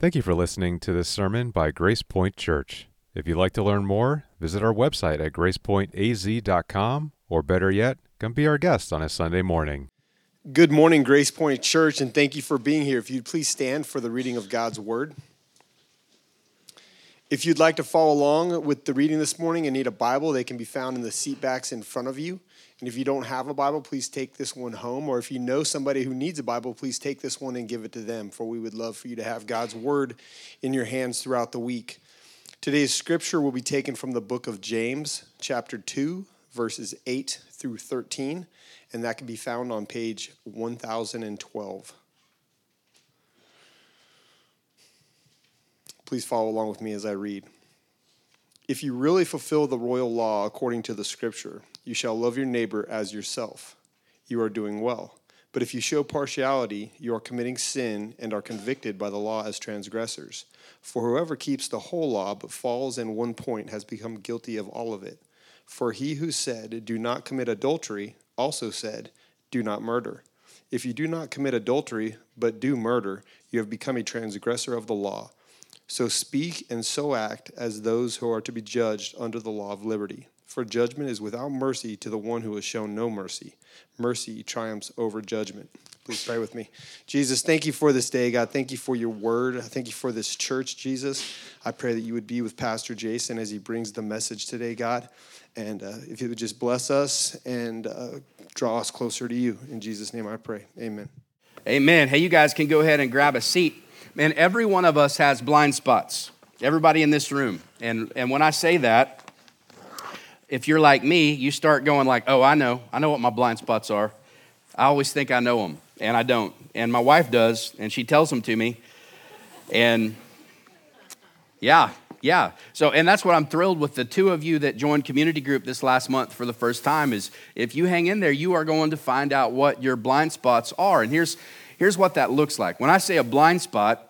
Thank you for listening to this sermon by Grace Point Church. If you'd like to learn more, visit our website at gracepointaz.com, or better yet, come be our guest on a Sunday morning. Good morning, Grace Point Church, and thank you for being here. If you'd please stand for the reading of God's Word. If you'd like to follow along with the reading this morning and need a Bible, they can be found in the seat backs in front of you. And if you don't have a Bible, please take this one home. Or if you know somebody who needs a Bible, please take this one and give it to them, for we would love for you to have God's Word in your hands throughout the week. Today's scripture will be taken from the book of James, chapter 2, verses 8 through 13, and that can be found on page 1012. Please follow along with me as I read. If you really fulfill the royal law according to the scripture, you shall love your neighbor as yourself. You are doing well. But if you show partiality, you are committing sin and are convicted by the law as transgressors. For whoever keeps the whole law but falls in one point has become guilty of all of it. For he who said, Do not commit adultery, also said, Do not murder. If you do not commit adultery but do murder, you have become a transgressor of the law. So speak and so act as those who are to be judged under the law of liberty. For judgment is without mercy to the one who has shown no mercy. Mercy triumphs over judgment. Please pray with me. Jesus, thank you for this day, God. Thank you for your word. I thank you for this church, Jesus. I pray that you would be with Pastor Jason as he brings the message today, God. And uh, if you would just bless us and uh, draw us closer to you. In Jesus' name I pray. Amen. Amen. Hey, you guys can go ahead and grab a seat. Man, every one of us has blind spots. Everybody in this room. And, and when I say that, if you're like me, you start going like, "Oh, I know. I know what my blind spots are. I always think I know them, and I don't." And my wife does, and she tells them to me. And yeah, yeah. So, and that's what I'm thrilled with the two of you that joined community group this last month for the first time is if you hang in there, you are going to find out what your blind spots are. And here's here's what that looks like. When I say a blind spot,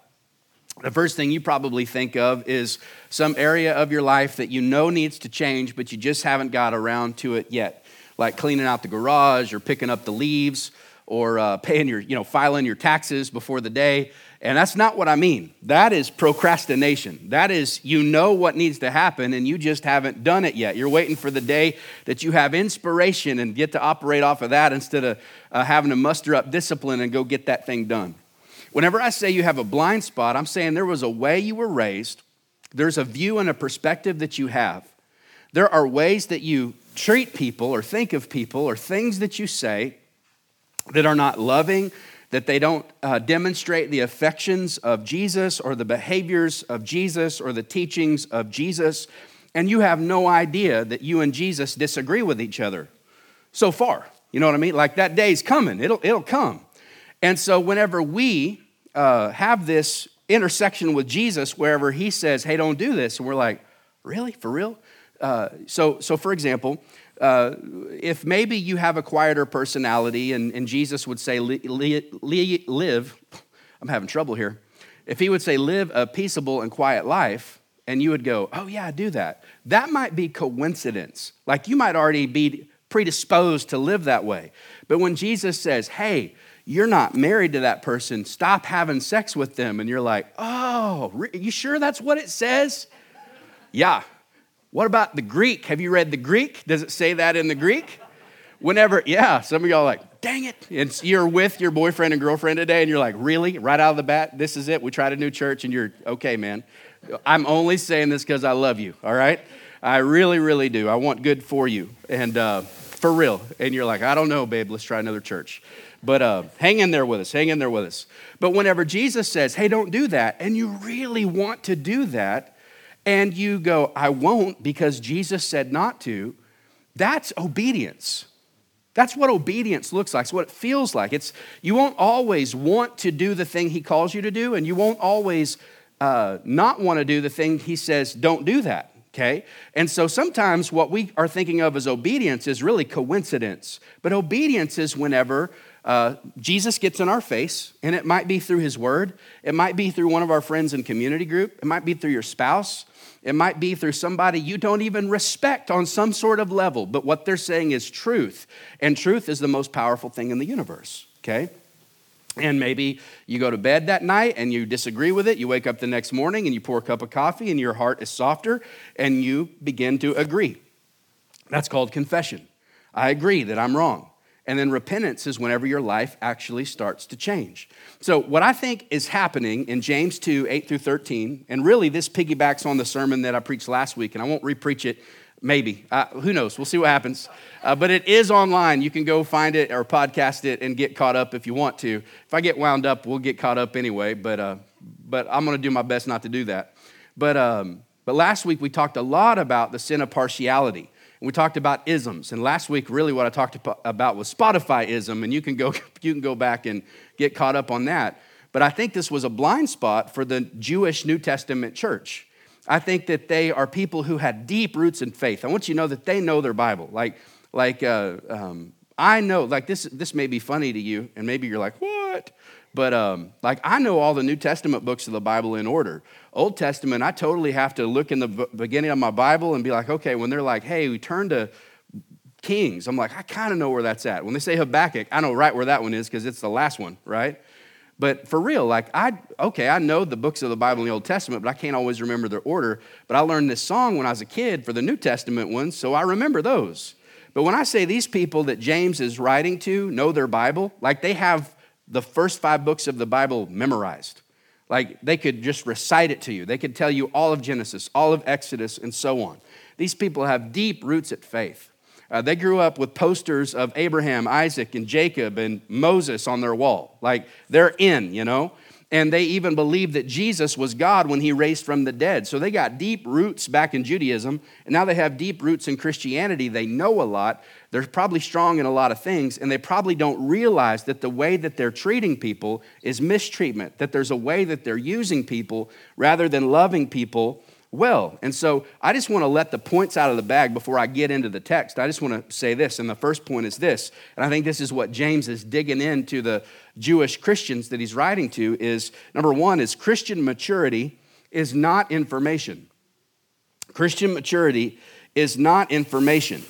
the first thing you probably think of is some area of your life that you know needs to change, but you just haven't got around to it yet, like cleaning out the garage or picking up the leaves or uh, paying your, you know, filing your taxes before the day. And that's not what I mean. That is procrastination. That is, you know what needs to happen and you just haven't done it yet. You're waiting for the day that you have inspiration and get to operate off of that instead of uh, having to muster up discipline and go get that thing done. Whenever I say you have a blind spot, I'm saying there was a way you were raised, there's a view and a perspective that you have. There are ways that you treat people or think of people or things that you say that are not loving, that they don't uh, demonstrate the affections of Jesus or the behaviors of Jesus or the teachings of Jesus, and you have no idea that you and Jesus disagree with each other so far. You know what I mean? Like that day's coming, it'll, it'll come. And so, whenever we uh, have this intersection with Jesus, wherever he says, hey, don't do this, and we're like, really? For real? Uh, so, so, for example, uh, if maybe you have a quieter personality and, and Jesus would say, li, li, li, live, I'm having trouble here. If he would say, live a peaceable and quiet life, and you would go, oh, yeah, do that, that might be coincidence. Like you might already be predisposed to live that way. But when Jesus says, hey, you're not married to that person. Stop having sex with them. And you're like, oh, are you sure that's what it says? Yeah. What about the Greek? Have you read the Greek? Does it say that in the Greek? Whenever, yeah, some of y'all like, dang it. And you're with your boyfriend and girlfriend today, and you're like, really? Right out of the bat, this is it? We tried a new church, and you're, okay, man. I'm only saying this because I love you, all right? I really, really do. I want good for you. And uh, for real. And you're like, I don't know, babe, let's try another church. But uh, hang in there with us, hang in there with us. But whenever Jesus says, hey, don't do that, and you really want to do that, and you go, I won't because Jesus said not to, that's obedience. That's what obedience looks like. It's what it feels like. It's you won't always want to do the thing he calls you to do, and you won't always uh, not want to do the thing he says, don't do that. Okay? And so sometimes what we are thinking of as obedience is really coincidence. But obedience is whenever uh, Jesus gets in our face, and it might be through his word, it might be through one of our friends in community group, it might be through your spouse, it might be through somebody you don't even respect on some sort of level, but what they're saying is truth, and truth is the most powerful thing in the universe, okay? And maybe you go to bed that night and you disagree with it. You wake up the next morning and you pour a cup of coffee and your heart is softer and you begin to agree. That's called confession. I agree that I'm wrong. And then repentance is whenever your life actually starts to change. So, what I think is happening in James 2 8 through 13, and really this piggybacks on the sermon that I preached last week, and I won't repreach it, maybe. Uh, who knows? We'll see what happens. Uh, but it is online. You can go find it or podcast it and get caught up if you want to. If I get wound up, we'll get caught up anyway, but, uh, but I'm going to do my best not to do that. But, um, but last week we talked a lot about the sin of partiality. We talked about isms. And last week, really, what I talked about was Spotify ism. And you can go, you can go back and get caught up on that. But I think this was a blind spot for the Jewish New Testament church. I think that they are people who had deep roots in faith. I want you to know that they know their Bible. Like, like uh, um, I know, like this, this may be funny to you, and maybe you're like, what? But um, like I know all the New Testament books of the Bible in order. Old Testament, I totally have to look in the beginning of my Bible and be like, okay, when they're like, hey, we turn to Kings, I'm like, I kind of know where that's at. When they say Habakkuk, I know right where that one is because it's the last one, right? But for real, like I, okay, I know the books of the Bible in the Old Testament, but I can't always remember their order. But I learned this song when I was a kid for the New Testament ones, so I remember those. But when I say these people that James is writing to know their Bible, like they have the first five books of the Bible memorized. Like they could just recite it to you. They could tell you all of Genesis, all of Exodus, and so on. These people have deep roots at faith. Uh, they grew up with posters of Abraham, Isaac, and Jacob and Moses on their wall. Like they're in, you know? And they even believed that Jesus was God when he raised from the dead. So they got deep roots back in Judaism, and now they have deep roots in Christianity. They know a lot. They're probably strong in a lot of things, and they probably don't realize that the way that they're treating people is mistreatment, that there's a way that they're using people rather than loving people well. And so I just want to let the points out of the bag before I get into the text. I just want to say this, and the first point is this, and I think this is what James is digging into the Jewish Christians that he's writing to is number 1 is Christian maturity is not information. Christian maturity is not information.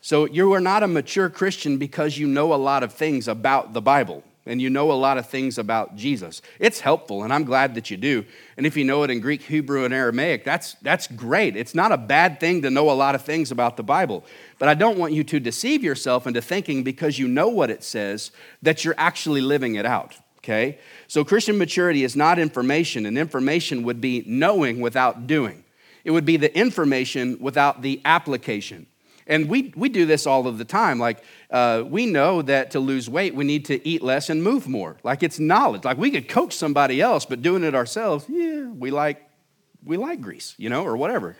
So you are not a mature Christian because you know a lot of things about the Bible and you know a lot of things about Jesus. It's helpful, and I'm glad that you do. And if you know it in Greek, Hebrew, and Aramaic, that's, that's great. It's not a bad thing to know a lot of things about the Bible. But I don't want you to deceive yourself into thinking because you know what it says that you're actually living it out. Okay? So Christian maturity is not information, and information would be knowing without doing. It would be the information without the application. And we, we do this all of the time. Like, uh, we know that to lose weight, we need to eat less and move more. Like, it's knowledge. Like, we could coach somebody else, but doing it ourselves, yeah, we like, we like grease, you know, or whatever.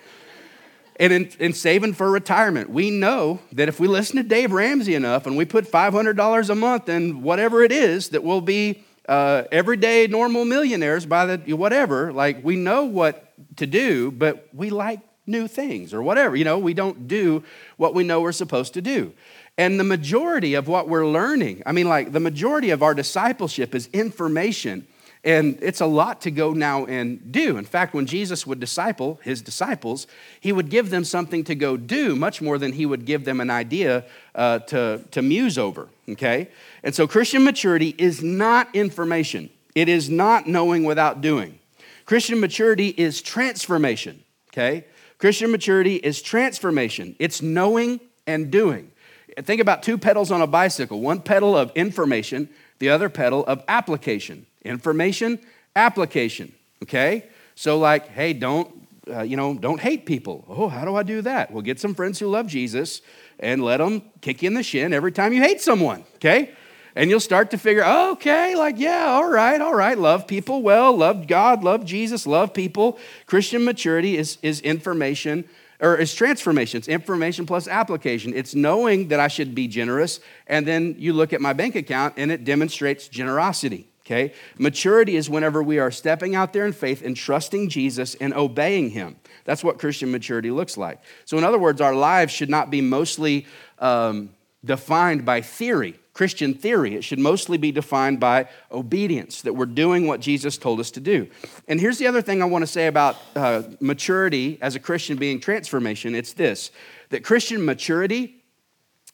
And in, in saving for retirement, we know that if we listen to Dave Ramsey enough and we put $500 a month in whatever it is, that we'll be uh, everyday normal millionaires by the whatever. Like, we know what to do, but we like new things or whatever. You know, we don't do what we know we're supposed to do. And the majority of what we're learning, I mean, like the majority of our discipleship is information. And it's a lot to go now and do. In fact, when Jesus would disciple his disciples, he would give them something to go do much more than he would give them an idea uh, to, to muse over. Okay? And so Christian maturity is not information, it is not knowing without doing. Christian maturity is transformation. Okay? Christian maturity is transformation, it's knowing and doing. Think about two pedals on a bicycle one pedal of information, the other pedal of application. Information, application. Okay? So, like, hey, don't, uh, you know, don't hate people. Oh, how do I do that? Well, get some friends who love Jesus and let them kick you in the shin every time you hate someone. Okay? and you'll start to figure, oh, okay, like, yeah, all right, all right, love people well, love God, love Jesus, love people. Christian maturity is, is information or is transformation. It's information plus application. It's knowing that I should be generous, and then you look at my bank account and it demonstrates generosity. Okay? Maturity is whenever we are stepping out there in faith and trusting Jesus and obeying Him. That's what Christian maturity looks like. So, in other words, our lives should not be mostly um, defined by theory Christian theory. It should mostly be defined by obedience, that we're doing what Jesus told us to do. And here's the other thing I want to say about uh, maturity as a Christian being transformation it's this that Christian maturity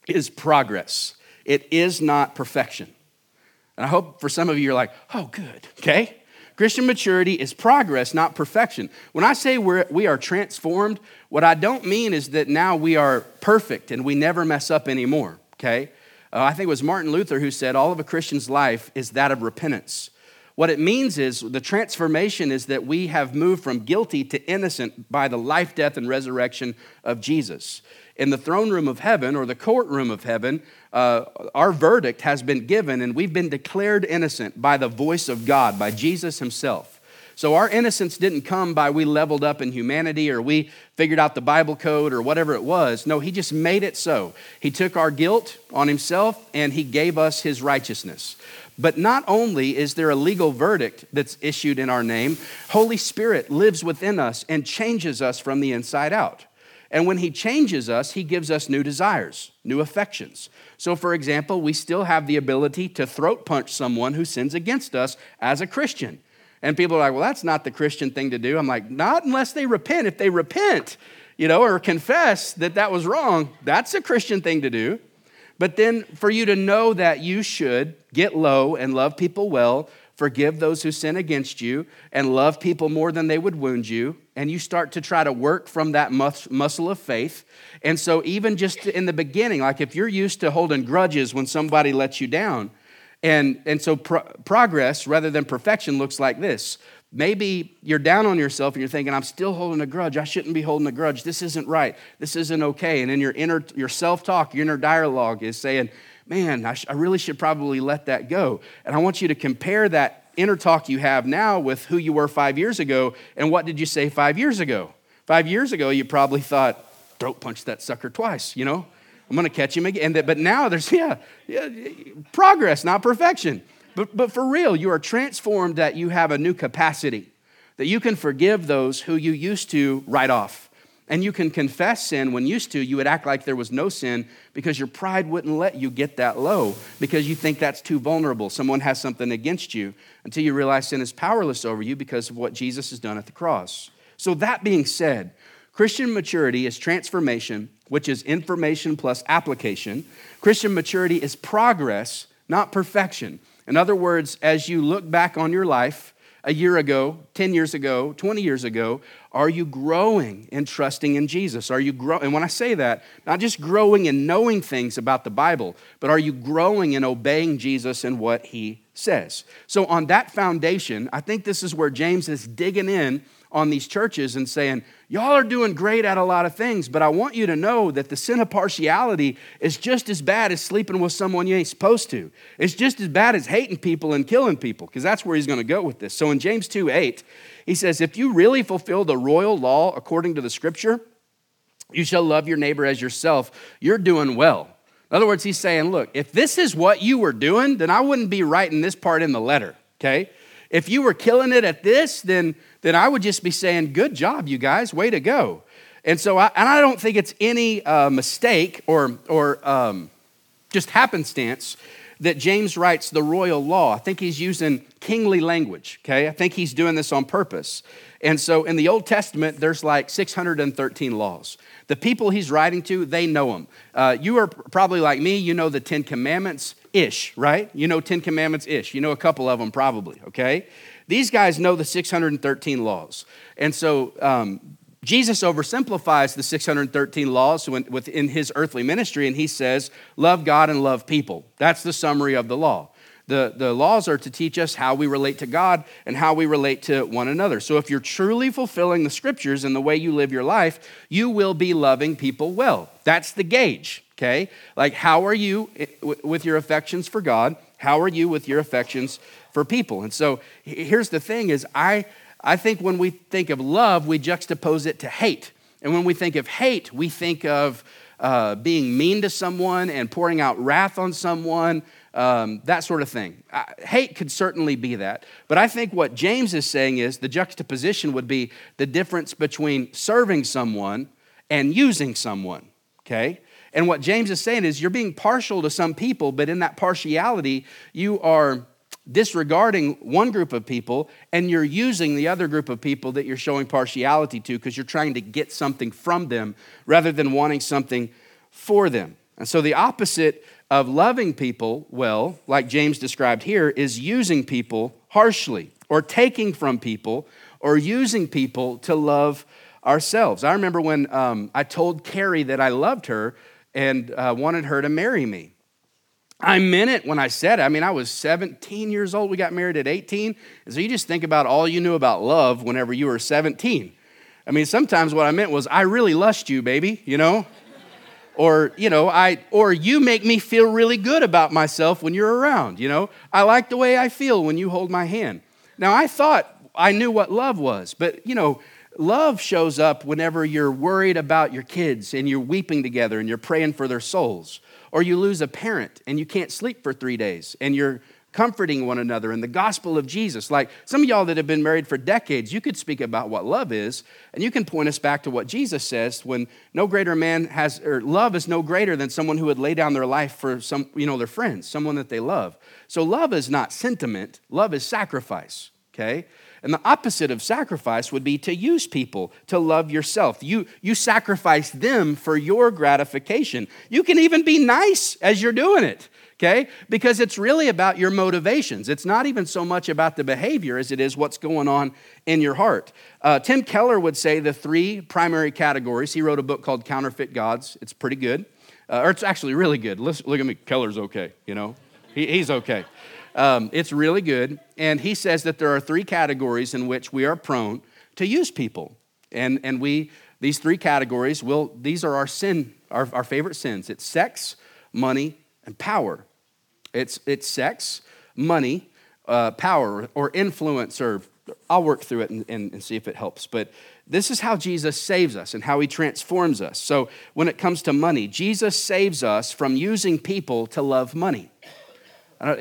is progress, it is not perfection. And I hope for some of you, you're like, oh, good, okay? Christian maturity is progress, not perfection. When I say we're, we are transformed, what I don't mean is that now we are perfect and we never mess up anymore, okay? Uh, I think it was Martin Luther who said all of a Christian's life is that of repentance. What it means is the transformation is that we have moved from guilty to innocent by the life, death, and resurrection of Jesus. In the throne room of heaven or the courtroom of heaven, uh, our verdict has been given and we've been declared innocent by the voice of God, by Jesus Himself. So our innocence didn't come by we leveled up in humanity or we figured out the Bible code or whatever it was. No, He just made it so. He took our guilt on Himself and He gave us His righteousness. But not only is there a legal verdict that's issued in our name, Holy Spirit lives within us and changes us from the inside out. And when He changes us, He gives us new desires, new affections. So, for example, we still have the ability to throat punch someone who sins against us as a Christian. And people are like, well, that's not the Christian thing to do. I'm like, not unless they repent. If they repent, you know, or confess that that was wrong, that's a Christian thing to do. But then for you to know that you should get low and love people well, forgive those who sin against you, and love people more than they would wound you. And you start to try to work from that mus- muscle of faith. And so, even just in the beginning, like if you're used to holding grudges when somebody lets you down, and, and so pro- progress rather than perfection looks like this. Maybe you're down on yourself and you're thinking, I'm still holding a grudge. I shouldn't be holding a grudge. This isn't right. This isn't okay. And in your inner, your self-talk, your inner dialogue is saying, man, I, sh- I really should probably let that go. And I want you to compare that inner talk you have now with who you were five years ago and what did you say five years ago? Five years ago, you probably thought, throat punch that sucker twice, you know? I'm going to catch him again. But now there's, yeah, yeah, progress, not perfection. But, but for real, you are transformed that you have a new capacity, that you can forgive those who you used to write off and you can confess sin when used to you would act like there was no sin because your pride wouldn't let you get that low because you think that's too vulnerable. Someone has something against you until you realize sin is powerless over you because of what Jesus has done at the cross. So, that being said, Christian maturity is transformation, which is information plus application. Christian maturity is progress, not perfection. In other words, as you look back on your life, a year ago, 10 years ago, 20 years ago? Are you growing in trusting in Jesus? Are you growing? And when I say that, not just growing in knowing things about the Bible, but are you growing in obeying Jesus and what he says? So, on that foundation, I think this is where James is digging in on these churches and saying, Y'all are doing great at a lot of things, but I want you to know that the sin of partiality is just as bad as sleeping with someone you ain't supposed to. It's just as bad as hating people and killing people, because that's where he's going to go with this. So in James 2 8, he says, If you really fulfill the royal law according to the scripture, you shall love your neighbor as yourself, you're doing well. In other words, he's saying, Look, if this is what you were doing, then I wouldn't be writing this part in the letter, okay? If you were killing it at this, then, then I would just be saying, Good job, you guys, way to go. And so, I, and I don't think it's any uh, mistake or, or um, just happenstance that James writes the royal law. I think he's using kingly language, okay? I think he's doing this on purpose. And so in the Old Testament, there's like 613 laws. The people he's writing to, they know them. Uh, you are probably like me, you know the Ten Commandments ish, right? You know Ten Commandments ish. You know a couple of them probably, okay? These guys know the 613 laws. And so um, Jesus oversimplifies the 613 laws within his earthly ministry, and he says, Love God and love people. That's the summary of the law. The, the laws are to teach us how we relate to God and how we relate to one another. So, if you're truly fulfilling the scriptures in the way you live your life, you will be loving people well. That's the gauge, okay? Like, how are you with your affections for God? How are you with your affections for people? And so, here's the thing is, I I think when we think of love, we juxtapose it to hate. And when we think of hate, we think of uh, being mean to someone and pouring out wrath on someone, um, that sort of thing. Uh, hate could certainly be that. But I think what James is saying is the juxtaposition would be the difference between serving someone and using someone, okay? And what James is saying is you're being partial to some people, but in that partiality, you are disregarding one group of people and you're using the other group of people that you're showing partiality to because you're trying to get something from them rather than wanting something for them. And so the opposite of loving people well, like James described here, is using people harshly or taking from people or using people to love ourselves. I remember when um, I told Carrie that I loved her and uh, wanted her to marry me. I meant it when I said it. I mean, I was 17 years old. We got married at 18. And so you just think about all you knew about love whenever you were 17. I mean, sometimes what I meant was, I really lust you, baby, you know? or, you know, I or you make me feel really good about myself when you're around, you know? I like the way I feel when you hold my hand. Now, I thought I knew what love was, but you know, love shows up whenever you're worried about your kids and you're weeping together and you're praying for their souls or you lose a parent and you can't sleep for three days and you're comforting one another in the gospel of Jesus. Like some of y'all that have been married for decades, you could speak about what love is, and you can point us back to what Jesus says when no greater man has, or love is no greater than someone who would lay down their life for some, you know, their friends, someone that they love. So love is not sentiment, love is sacrifice, okay? And the opposite of sacrifice would be to use people to love yourself. You, you sacrifice them for your gratification. You can even be nice as you're doing it, okay? Because it's really about your motivations. It's not even so much about the behavior as it is what's going on in your heart. Uh, Tim Keller would say the three primary categories. He wrote a book called Counterfeit Gods. It's pretty good, uh, or it's actually really good. Listen, look at me. Keller's okay, you know? He, he's okay. Um, it's really good. And he says that there are three categories in which we are prone to use people. And, and we, these three categories, will, these are our sin, our, our favorite sins. It's sex, money, and power. It's, it's sex, money, uh, power, or influence, or I'll work through it and, and, and see if it helps. But this is how Jesus saves us and how he transforms us. So when it comes to money, Jesus saves us from using people to love money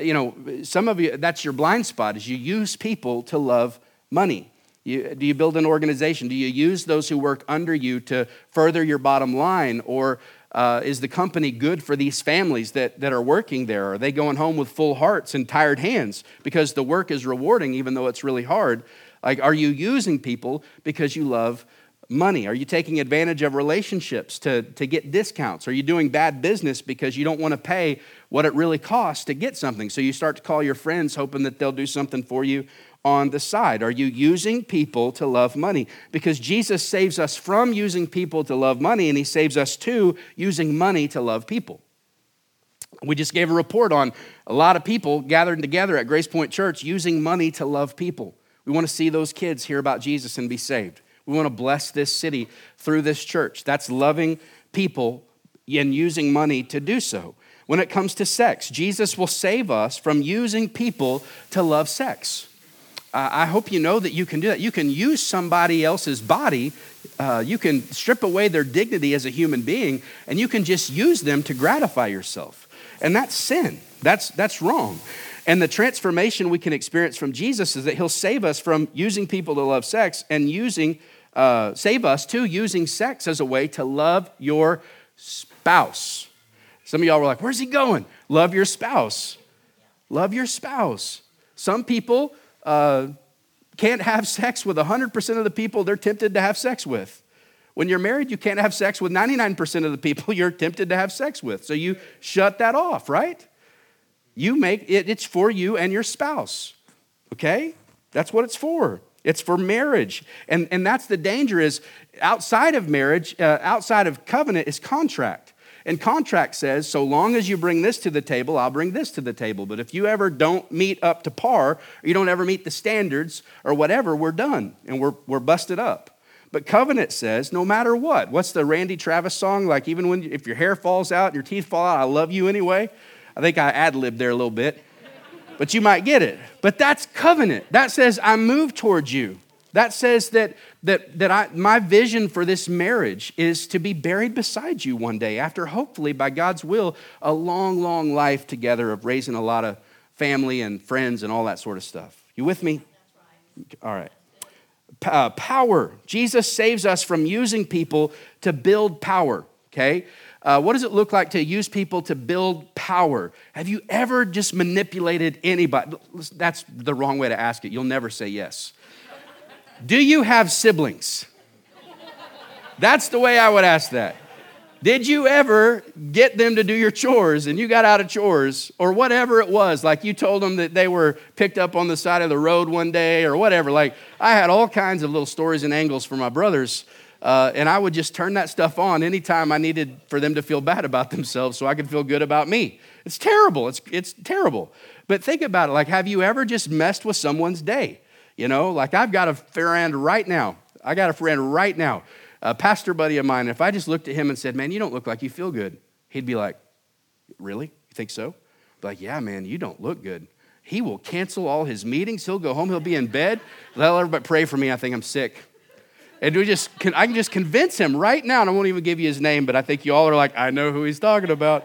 you know, some of you, that's your blind spot, is you use people to love money. You, do you build an organization? Do you use those who work under you to further your bottom line? Or uh, is the company good for these families that, that are working there? Are they going home with full hearts and tired hands because the work is rewarding even though it's really hard? Like, are you using people because you love money? Are you taking advantage of relationships to, to get discounts? Are you doing bad business because you don't want to pay what it really costs to get something. So you start to call your friends hoping that they'll do something for you on the side? Are you using people to love money? Because Jesus saves us from using people to love money, and He saves us too using money to love people. We just gave a report on a lot of people gathered together at Grace Point Church using money to love people. We want to see those kids hear about Jesus and be saved. We want to bless this city through this church. That's loving people and using money to do so when it comes to sex. Jesus will save us from using people to love sex. I hope you know that you can do that. You can use somebody else's body, uh, you can strip away their dignity as a human being, and you can just use them to gratify yourself. And that's sin. That's, that's wrong. And the transformation we can experience from Jesus is that he'll save us from using people to love sex and using, uh, save us to using sex as a way to love your spouse. Some of y'all were like, where's he going? Love your spouse. Love your spouse. Some people uh, can't have sex with 100% of the people they're tempted to have sex with. When you're married, you can't have sex with 99% of the people you're tempted to have sex with. So you shut that off, right? You make it, it's for you and your spouse. Okay? That's what it's for. It's for marriage. And, and that's the danger is outside of marriage, uh, outside of covenant is contract. And contract says, so long as you bring this to the table, I'll bring this to the table. But if you ever don't meet up to par, or you don't ever meet the standards or whatever, we're done and we're, we're busted up. But covenant says, no matter what. What's the Randy Travis song? Like, even when if your hair falls out your teeth fall out, I love you anyway. I think I ad libbed there a little bit, but you might get it. But that's covenant. That says, I move towards you. That says that, that, that I, my vision for this marriage is to be buried beside you one day after, hopefully, by God's will, a long, long life together of raising a lot of family and friends and all that sort of stuff. You with me? All right. Uh, power. Jesus saves us from using people to build power, okay? Uh, what does it look like to use people to build power? Have you ever just manipulated anybody? That's the wrong way to ask it. You'll never say yes. Do you have siblings? That's the way I would ask that. Did you ever get them to do your chores and you got out of chores or whatever it was? Like you told them that they were picked up on the side of the road one day or whatever. Like I had all kinds of little stories and angles for my brothers. Uh, and I would just turn that stuff on anytime I needed for them to feel bad about themselves so I could feel good about me. It's terrible. It's, it's terrible. But think about it like, have you ever just messed with someone's day? You know, like I've got a friend right now. I got a friend right now a pastor buddy of mine, if I just looked at him and said, Man, you don't look like you feel good, he'd be like, Really? You think so? I'd be like, Yeah, man, you don't look good. He will cancel all his meetings. He'll go home. He'll be in bed. Let everybody pray for me. I think I'm sick. And we just, I can just convince him right now, and I won't even give you his name, but I think you all are like, I know who he's talking about.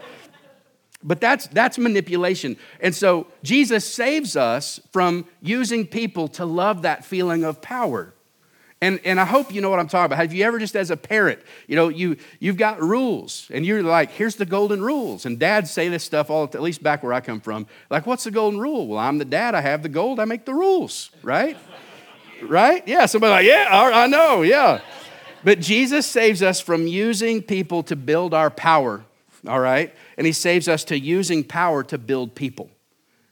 But that's, that's manipulation. And so Jesus saves us from using people to love that feeling of power. And, and I hope you know what I'm talking about. Have you ever just as a parent, you know, you, you've got rules and you're like, here's the golden rules. And dads say this stuff all, at least back where I come from. Like, what's the golden rule? Well, I'm the dad. I have the gold. I make the rules, right? Right? Yeah, somebody like, yeah, I know, yeah. But Jesus saves us from using people to build our power, all right? And he saves us to using power to build people.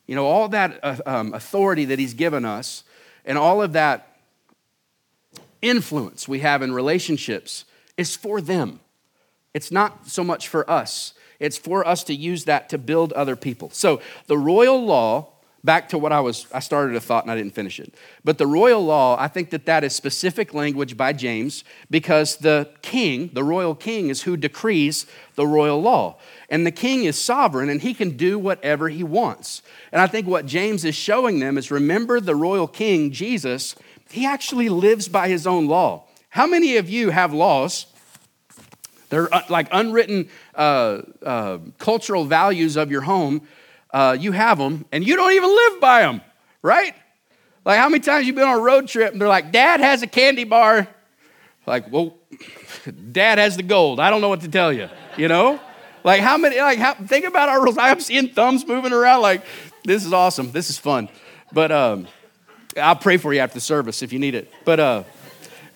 You know, all that uh, um, authority that he's given us and all of that influence we have in relationships is for them. It's not so much for us, it's for us to use that to build other people. So the royal law, back to what I was, I started a thought and I didn't finish it. But the royal law, I think that that is specific language by James because the king, the royal king, is who decrees the royal law. And the king is sovereign and he can do whatever he wants. And I think what James is showing them is remember the royal king, Jesus, he actually lives by his own law. How many of you have laws? They're uh, like unwritten uh, uh, cultural values of your home. Uh, you have them, and you don't even live by them, right? Like, how many times you've been on a road trip and they're like, Dad has a candy bar? Like, well, Dad has the gold. I don't know what to tell you, you know? Like, how many, like, how, think about our rules. I'm seeing thumbs moving around, like, this is awesome. This is fun. But, um, I'll pray for you after the service if you need it. But uh,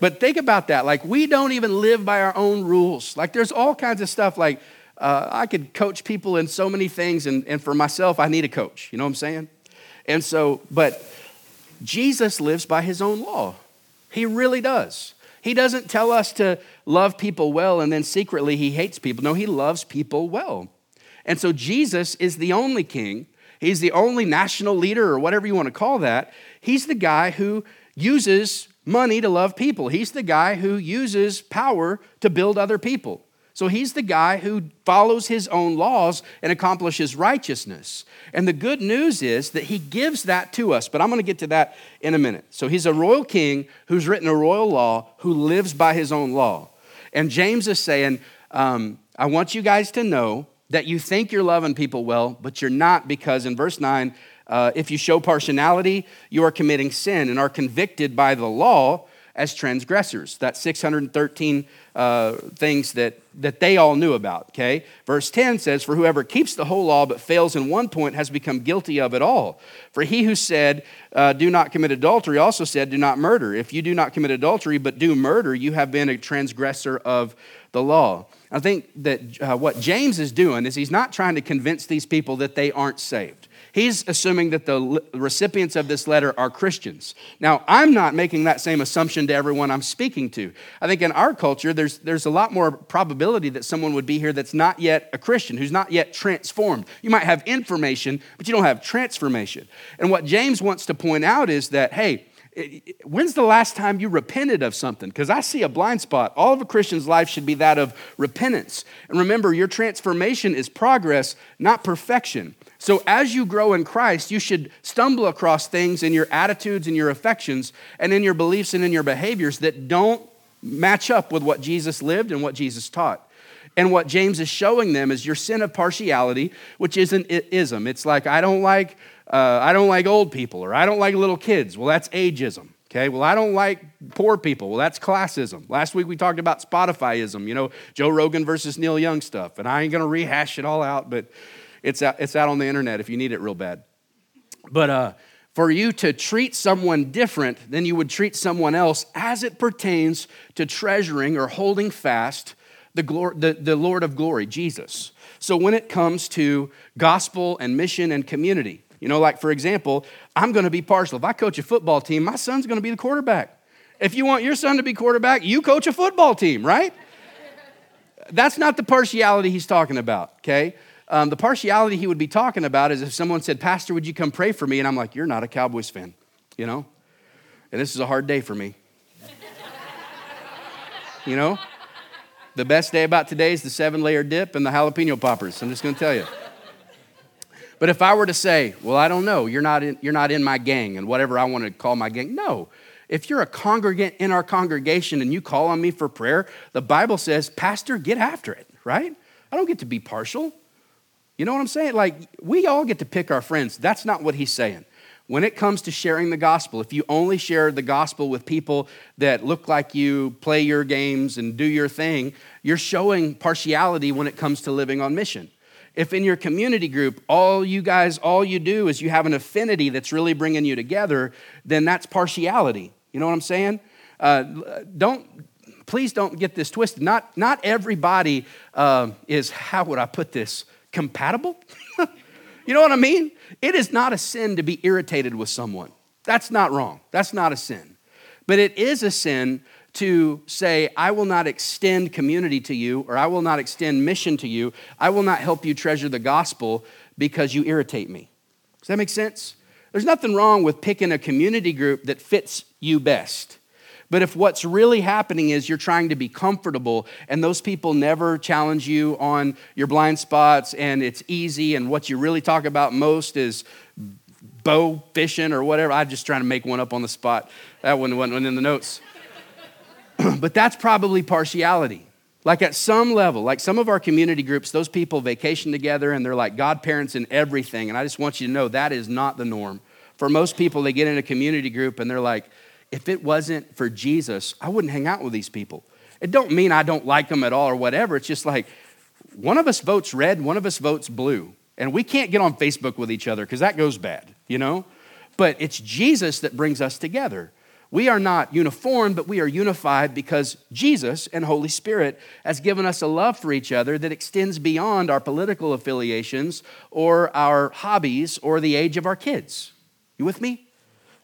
but think about that. Like we don't even live by our own rules. Like there's all kinds of stuff. Like uh, I could coach people in so many things, and, and for myself, I need a coach. You know what I'm saying? And so, but Jesus lives by his own law. He really does. He doesn't tell us to love people well and then secretly he hates people. No, he loves people well. And so Jesus is the only king. He's the only national leader or whatever you want to call that He's the guy who uses money to love people. He's the guy who uses power to build other people. So he's the guy who follows his own laws and accomplishes righteousness. And the good news is that he gives that to us, but I'm going to get to that in a minute. So he's a royal king who's written a royal law who lives by his own law. And James is saying, um, I want you guys to know that you think you're loving people well, but you're not because in verse 9, uh, if you show partiality, you are committing sin and are convicted by the law as transgressors. That's 613 uh, things that, that they all knew about, okay? Verse 10 says, For whoever keeps the whole law but fails in one point has become guilty of it all. For he who said, uh, Do not commit adultery, also said, Do not murder. If you do not commit adultery but do murder, you have been a transgressor of the law. I think that uh, what James is doing is he's not trying to convince these people that they aren't saved. He's assuming that the recipients of this letter are Christians. Now, I'm not making that same assumption to everyone I'm speaking to. I think in our culture, there's, there's a lot more probability that someone would be here that's not yet a Christian, who's not yet transformed. You might have information, but you don't have transformation. And what James wants to point out is that, hey, When's the last time you repented of something? Because I see a blind spot. All of a Christian's life should be that of repentance. And remember, your transformation is progress, not perfection. So, as you grow in Christ, you should stumble across things in your attitudes and your affections and in your beliefs and in your behaviors that don't match up with what Jesus lived and what Jesus taught. And what James is showing them is your sin of partiality, which is an ism. It's like, I don't like, uh, I don't like old people, or I don't like little kids. Well, that's ageism. Okay, well, I don't like poor people. Well, that's classism. Last week we talked about Spotifyism, you know, Joe Rogan versus Neil Young stuff. And I ain't going to rehash it all out, but it's out, it's out on the internet if you need it real bad. But uh, for you to treat someone different than you would treat someone else as it pertains to treasuring or holding fast the, the, the Lord of glory, Jesus. So when it comes to gospel and mission and community, you know, like for example, I'm going to be partial. If I coach a football team, my son's going to be the quarterback. If you want your son to be quarterback, you coach a football team, right? That's not the partiality he's talking about, okay? Um, the partiality he would be talking about is if someone said, Pastor, would you come pray for me? And I'm like, You're not a Cowboys fan, you know? And this is a hard day for me. you know? The best day about today is the seven layer dip and the jalapeno poppers. I'm just gonna tell you. But if I were to say, well, I don't know, you're not in, you're not in my gang and whatever I want to call my gang, no. If you're a congregant in our congregation and you call on me for prayer, the Bible says, Pastor, get after it, right? I don't get to be partial. You know what I'm saying? Like, we all get to pick our friends. That's not what he's saying. When it comes to sharing the gospel, if you only share the gospel with people that look like you, play your games, and do your thing, you're showing partiality when it comes to living on mission. If in your community group, all you guys, all you do is you have an affinity that's really bringing you together, then that's partiality. You know what I'm saying? Uh, don't, please don't get this twisted. Not, not everybody uh, is, how would I put this, compatible? you know what I mean? It is not a sin to be irritated with someone. That's not wrong. That's not a sin. But it is a sin to say, I will not extend community to you, or I will not extend mission to you. I will not help you treasure the gospel because you irritate me. Does that make sense? There's nothing wrong with picking a community group that fits you best. But if what's really happening is you're trying to be comfortable and those people never challenge you on your blind spots and it's easy and what you really talk about most is bow fishing or whatever, I'm just trying to make one up on the spot. That one wasn't in the notes. but that's probably partiality. Like at some level, like some of our community groups, those people vacation together and they're like godparents and everything. And I just want you to know that is not the norm. For most people, they get in a community group and they're like, if it wasn't for Jesus, I wouldn't hang out with these people. It don't mean I don't like them at all or whatever. It's just like one of us votes red, one of us votes blue. And we can't get on Facebook with each other because that goes bad, you know? But it's Jesus that brings us together. We are not uniform, but we are unified because Jesus and Holy Spirit has given us a love for each other that extends beyond our political affiliations or our hobbies or the age of our kids. You with me?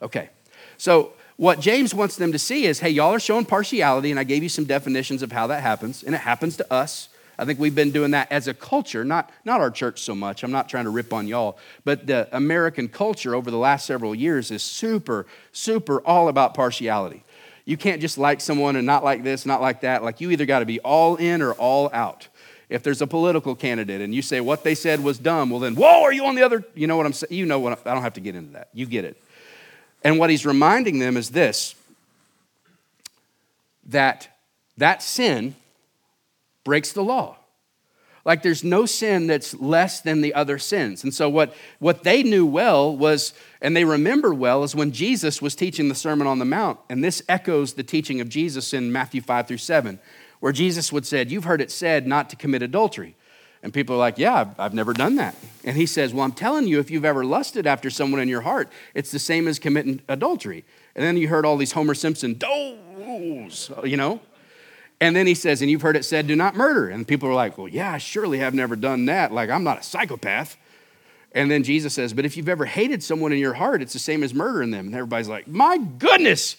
Okay. So, what James wants them to see is hey, y'all are showing partiality, and I gave you some definitions of how that happens, and it happens to us. I think we've been doing that as a culture, not, not our church so much. I'm not trying to rip on y'all, but the American culture over the last several years is super, super all about partiality. You can't just like someone and not like this, not like that. Like you either got to be all in or all out. If there's a political candidate and you say what they said was dumb, well then, whoa, are you on the other? You know what I'm saying? You know what? I don't have to get into that. You get it. And what he's reminding them is this that that sin breaks the law. Like there's no sin that's less than the other sins. And so what, what they knew well was, and they remember well, is when Jesus was teaching the Sermon on the Mount. And this echoes the teaching of Jesus in Matthew 5 through 7, where Jesus would said, You've heard it said not to commit adultery. And people are like, Yeah, I've, I've never done that. And he says, Well, I'm telling you, if you've ever lusted after someone in your heart, it's the same as committing adultery. And then you heard all these Homer Simpson, does, you know? And then he says, and you've heard it said, do not murder. And people are like, well, yeah, I surely have never done that. Like, I'm not a psychopath. And then Jesus says, but if you've ever hated someone in your heart, it's the same as murdering them. And everybody's like, my goodness,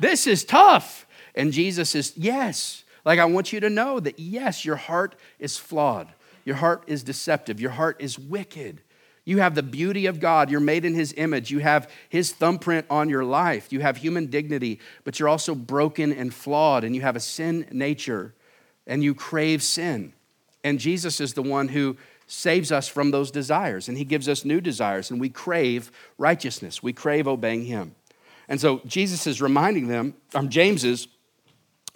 this is tough. And Jesus says, yes. Like, I want you to know that, yes, your heart is flawed. Your heart is deceptive. Your heart is wicked. You have the beauty of God. You're made in His image. You have His thumbprint on your life. You have human dignity, but you're also broken and flawed, and you have a sin nature, and you crave sin. And Jesus is the one who saves us from those desires, and He gives us new desires, and we crave righteousness. We crave obeying Him. And so Jesus is reminding them, um, James is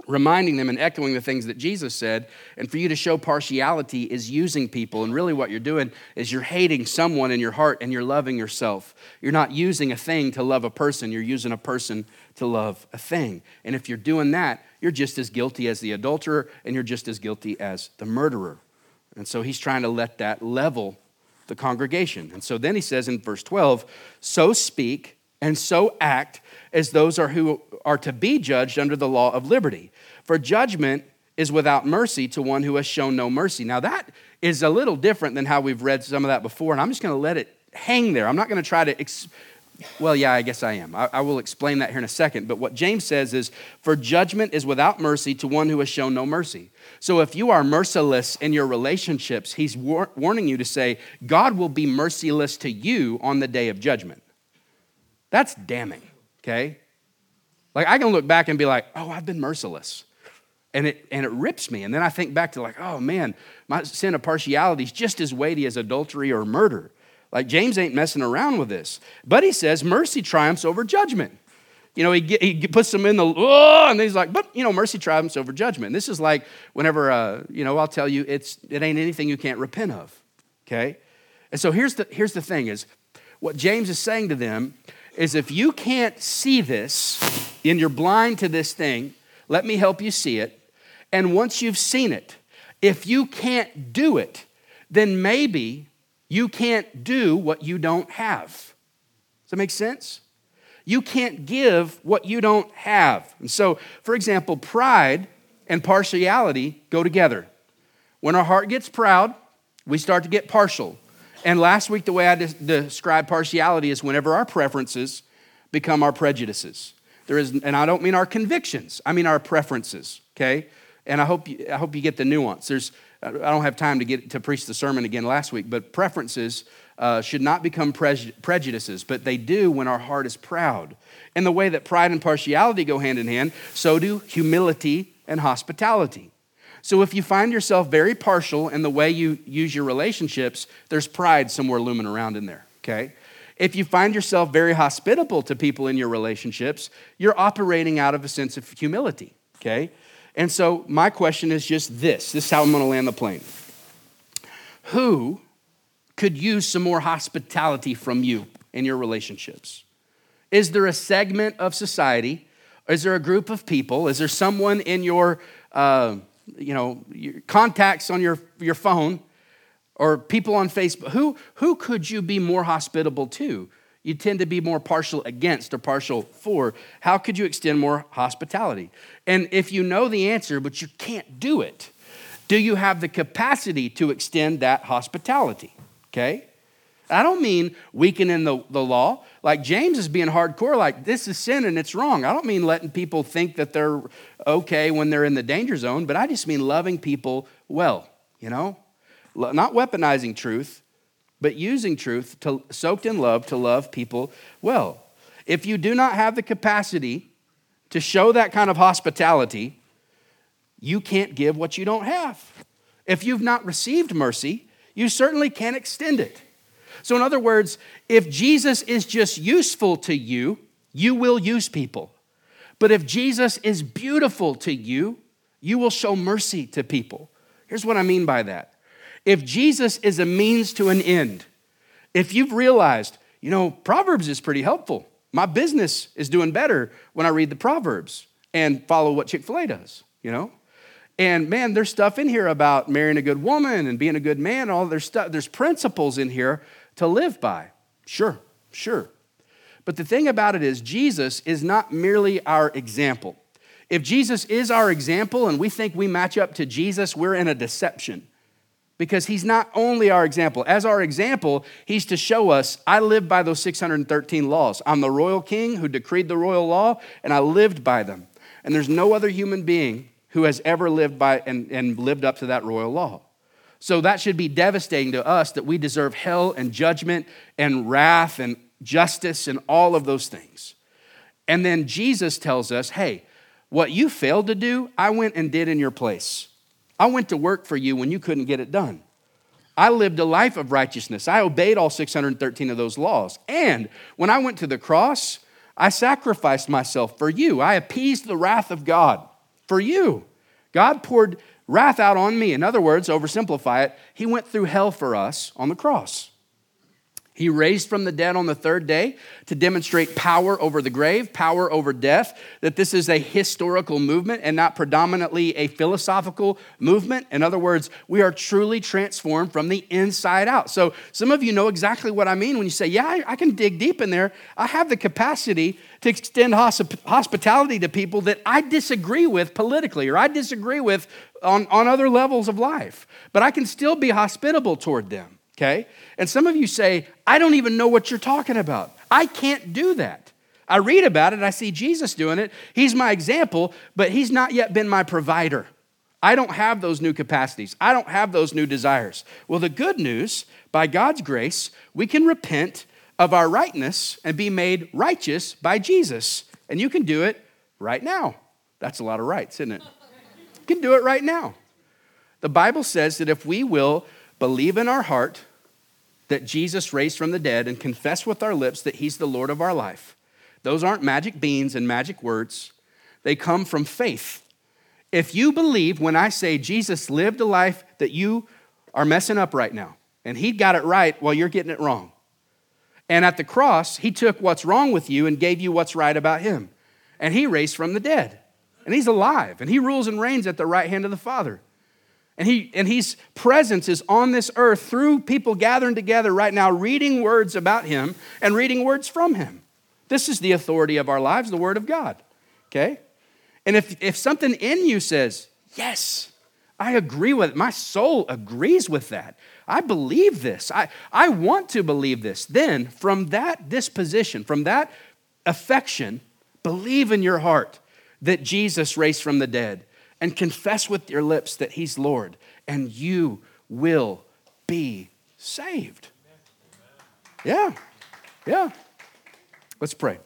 reminding them and echoing the things that Jesus said. And for you to show partiality is using people. And really, what you're doing is you're hating someone in your heart and you're loving yourself. You're not using a thing to love a person, you're using a person to love a thing. And if you're doing that, you're just as guilty as the adulterer and you're just as guilty as the murderer. And so he's trying to let that level the congregation. And so then he says in verse 12, so speak and so act as those are who are to be judged under the law of liberty. For judgment is without mercy to one who has shown no mercy. Now, that is a little different than how we've read some of that before, and I'm just going to let it hang there. I'm not going to try to. Ex- well, yeah, I guess I am. I, I, will explain that here in a second. But what James says is, For judgment is without mercy to one who has shown no mercy. So if you are merciless in your relationships, he's war- warning you to say, God will be merciless to you on the day of judgment. That's damning, okay? Like I can look back and be like, oh, I've been merciless. And it, and it rips me. And then I think back to like, oh man, my sin of partiality is just as weighty as adultery or murder. Like James ain't messing around with this. But he says mercy triumphs over judgment. You know, he, he puts them in the, oh, and he's like, but, you know, mercy triumphs over judgment. this is like whenever, uh, you know, I'll tell you, it's, it ain't anything you can't repent of, okay? And so here's the, here's the thing is, what James is saying to them is if you can't see this and you're blind to this thing, let me help you see it. And once you've seen it, if you can't do it, then maybe you can't do what you don't have. Does that make sense? You can't give what you don't have. And so, for example, pride and partiality go together. When our heart gets proud, we start to get partial. And last week, the way I de- described partiality is whenever our preferences become our prejudices. There is, and I don't mean our convictions, I mean our preferences, okay? And I hope you, I hope you get the nuance. There's, I don't have time to get to preach the sermon again last week, but preferences uh, should not become prejudices, but they do when our heart is proud. And the way that pride and partiality go hand in hand, so do humility and hospitality. So if you find yourself very partial in the way you use your relationships, there's pride somewhere looming around in there, okay? If you find yourself very hospitable to people in your relationships, you're operating out of a sense of humility, okay? And so my question is just this this is how I'm gonna land the plane. Who could use some more hospitality from you in your relationships? Is there a segment of society? Is there a group of people? Is there someone in your uh, you know, your contacts on your, your phone or people on Facebook, who, who could you be more hospitable to? You tend to be more partial against or partial for. How could you extend more hospitality? And if you know the answer, but you can't do it, do you have the capacity to extend that hospitality? Okay? I don't mean weakening the, the law. Like James is being hardcore, like this is sin and it's wrong. I don't mean letting people think that they're okay when they're in the danger zone, but I just mean loving people well, you know? Not weaponizing truth, but using truth to, soaked in love to love people well. If you do not have the capacity to show that kind of hospitality, you can't give what you don't have. If you've not received mercy, you certainly can't extend it. So, in other words, if Jesus is just useful to you, you will use people. But if Jesus is beautiful to you, you will show mercy to people. Here's what I mean by that. If Jesus is a means to an end, if you've realized, you know, Proverbs is pretty helpful. My business is doing better when I read the Proverbs and follow what Chick fil A does, you know? And man, there's stuff in here about marrying a good woman and being a good man, all there's stuff, there's principles in here to live by. Sure, sure. But the thing about it is, Jesus is not merely our example. If Jesus is our example and we think we match up to Jesus, we're in a deception because he's not only our example. As our example, he's to show us I live by those 613 laws. I'm the royal king who decreed the royal law, and I lived by them. And there's no other human being who has ever lived by and, and lived up to that royal law. So that should be devastating to us that we deserve hell and judgment and wrath and justice and all of those things. And then Jesus tells us, hey, what you failed to do, I went and did in your place. I went to work for you when you couldn't get it done. I lived a life of righteousness. I obeyed all 613 of those laws. And when I went to the cross, I sacrificed myself for you. I appeased the wrath of God for you. God poured wrath out on me. In other words, oversimplify it, he went through hell for us on the cross. He raised from the dead on the third day to demonstrate power over the grave, power over death, that this is a historical movement and not predominantly a philosophical movement. In other words, we are truly transformed from the inside out. So, some of you know exactly what I mean when you say, Yeah, I, can dig deep in there. I have the capacity to extend hosp- hospitality to people that I disagree with politically or I disagree with on, on other levels of life, but I can still be hospitable toward them okay? And some of you say, I don't even know what you're talking about. I can't do that. I read about it, I see Jesus doing it. He's my example, but he's not yet been my provider. I don't have those new capacities. I don't have those new desires. Well, the good news, by God's grace, we can repent of our rightness and be made righteous by Jesus. And you can do it right now. That's a lot of rights, isn't it? You can do it right now. The Bible says that if we will believe in our heart that Jesus raised from the dead and confess with our lips that he's the Lord of our life. Those aren't magic beans and magic words, they come from faith. If you believe when I say Jesus lived a life that you are messing up right now, and he got it right while you're getting it wrong. And at the cross, he took what's wrong with you and gave you what's right about him. And he raised from the dead. And he's alive, and he rules and reigns at the right hand of the Father. And, he, and his presence is on this earth through people gathering together right now, reading words about him and reading words from him. This is the authority of our lives, the word of God. Okay? And if, if something in you says, yes, I agree with it, my soul agrees with that. I believe this. I, I want to believe this. Then, from that disposition, from that affection, believe in your heart that Jesus raised from the dead and confess with your lips that He's Lord, and you will be saved. Yeah, yeah. Let's pray.